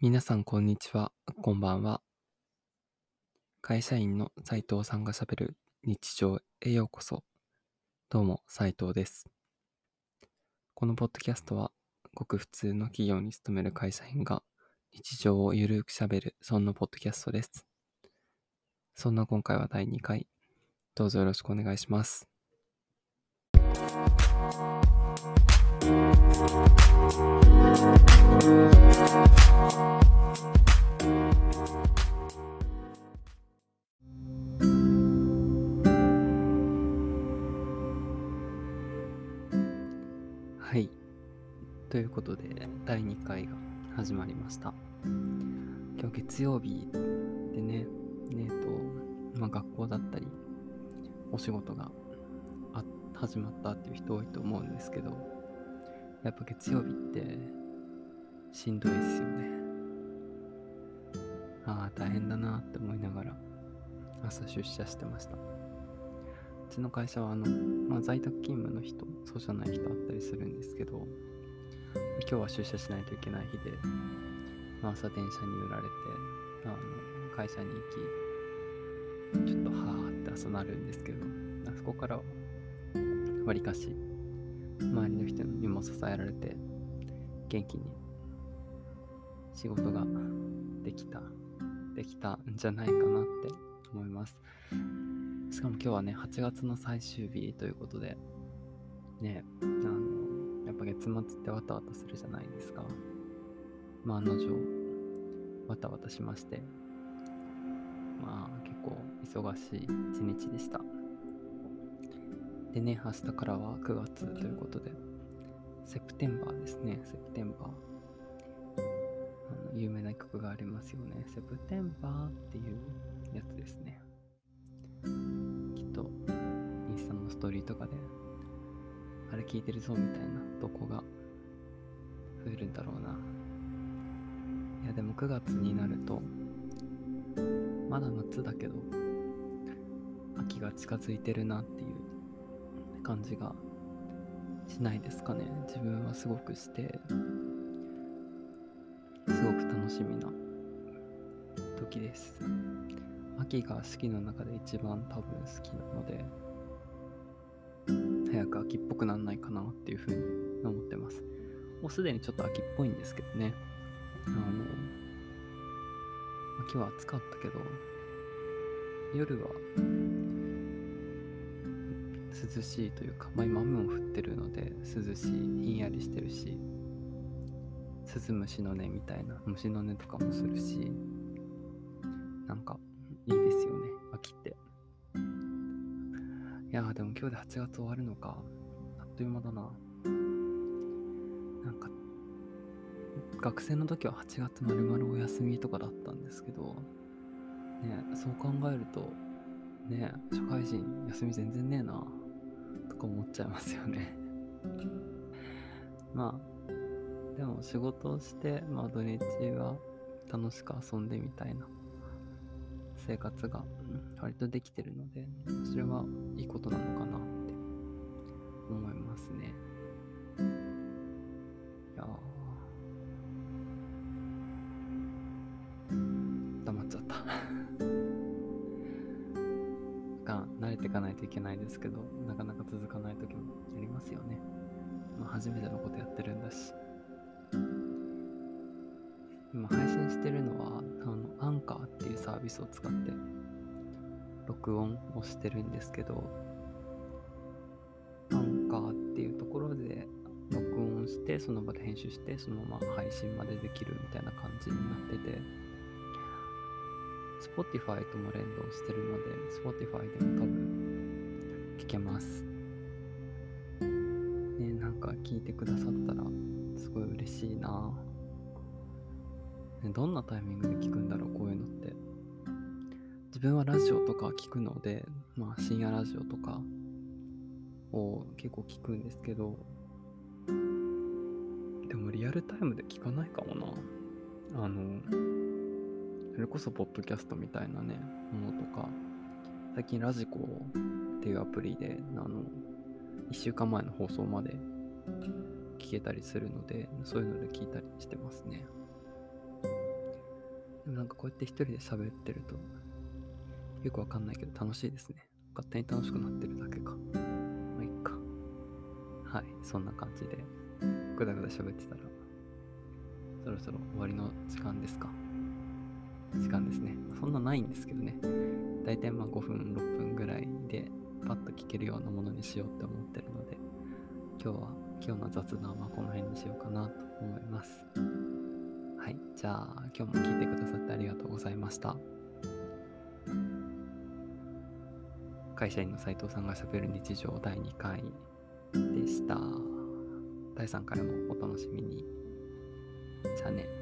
皆さんこんにちは、こんばんは。会社員の斉藤さんがしゃべる日常へようこそ。どうも、斉藤です。このポッドキャストは、ごく普通の企業に勤める会社員が日常をゆるくしゃべる、そんなポッドキャストです。そんな今回は第2回、どうぞよろしくお願いします。はい。ということで、第2回が始まりました。今日月曜日でね、ねと、まあ、学校だったり、お仕事が始まったっていう人多いと思うんですけど、やっぱ月曜日ってしんどいですよね。ああ、大変だなって思いながら朝出社してました。うちの会社はあの、まあ、在宅勤務の人、そうじゃない人あったりするんですけど、今日は出社しないといけない日で、まあ、朝電車に揺られて、あの会社に行き、ちょっとはーって朝なるんですけど、あそこからは、わりかし、周りの人にも支えられて、元気に仕事ができた、できたんじゃないかなって思います。しかも今日はね、8月の最終日ということで、ね、あの、やっぱ月末ってわたわたするじゃないですか。まあ、案の定、わたわたしまして、まあ、結構忙しい一日でした。でね、明日からは9月ということで、セプテンバーですね、セプテンバー。あの有名な曲がありますよね。セプテンバーっていうやつですね。きっと、インスタのストーリーとかで、あれ聞いてるぞみたいな投稿が増えるんだろうな。いや、でも9月になると、まだ夏だけど、秋が近づいてるなっていう感じがしないですかね。自分はすごくして、すごく楽しみな時です。秋が四季の中で一番多分好きなので、早く秋っぽくなんないかなっていうふうに思ってます。もうすでにちょっと秋っぽいんですけどね。あの、秋は暑かったけど、夜は涼しいというか、まあ、今雨も降ってるので涼しい、ひんやりしてるし、スズムシの音みたいな虫の音とかもするし、なんかいいですよね、秋って。いやでも今日で8月終わるのか。あっという間だな。なんか、学生の時は8月まるまるお休みとかだったんですけど、ね、そう考えると、ね、社会人休み全然ねえな、思っちゃいますよね。まあ、でも仕事をして、まあ土日は楽しく遊んでみたいな生活が割とできてるので、それはいいことなのかなって思いますね。いや黙っちゃった。いかないといけないですけど、なかなか続かない時もありますよね。まあ、初めてのことやってるんだし。今配信してるのは、あの、アンカーっていうサービスを使って、録音をしてるんですけど、アンカーっていうところで、録音して、その場で編集して、そのまま配信までできるみたいな感じになってて、Spotify とも連動してるので、Spotify でも多分けます。ね、なんか聞いてくださったら、すごい嬉しいなね、どんなタイミングで聞くんだろう、こういうのって。自分はラジオとか聞くので、まあ深夜ラジオとかを結構聞くんですけど、でもリアルタイムで聞かないかもな。あの、それこそポッドキャストみたいなね、ものとか、最近ラジコっていうアプリで、あの、1週間前の放送まで聞けたりするので、そういうので聞いたりしてますね。でもなんかこうやって一人で喋ってると、よくわかんないけど楽しいですね。勝手に楽しくなってるだけか。まあ、いっか。はい、そんな感じで、ぐだぐだ喋ってたら、そろそろ終わりの時間ですか。時間ですね。そんなないんですけどね。だいたいまあ5分、6分ぐらいでパッと聞けるようなものにしようって思ってるので、今日は、今日の雑談はこの辺にしようかなと思います。はい、じゃあ今日も聞いてくださってありがとうございました。会社員の斉藤さんがしゃべる日常第2回でした。第3回もお楽しみに。じゃあね。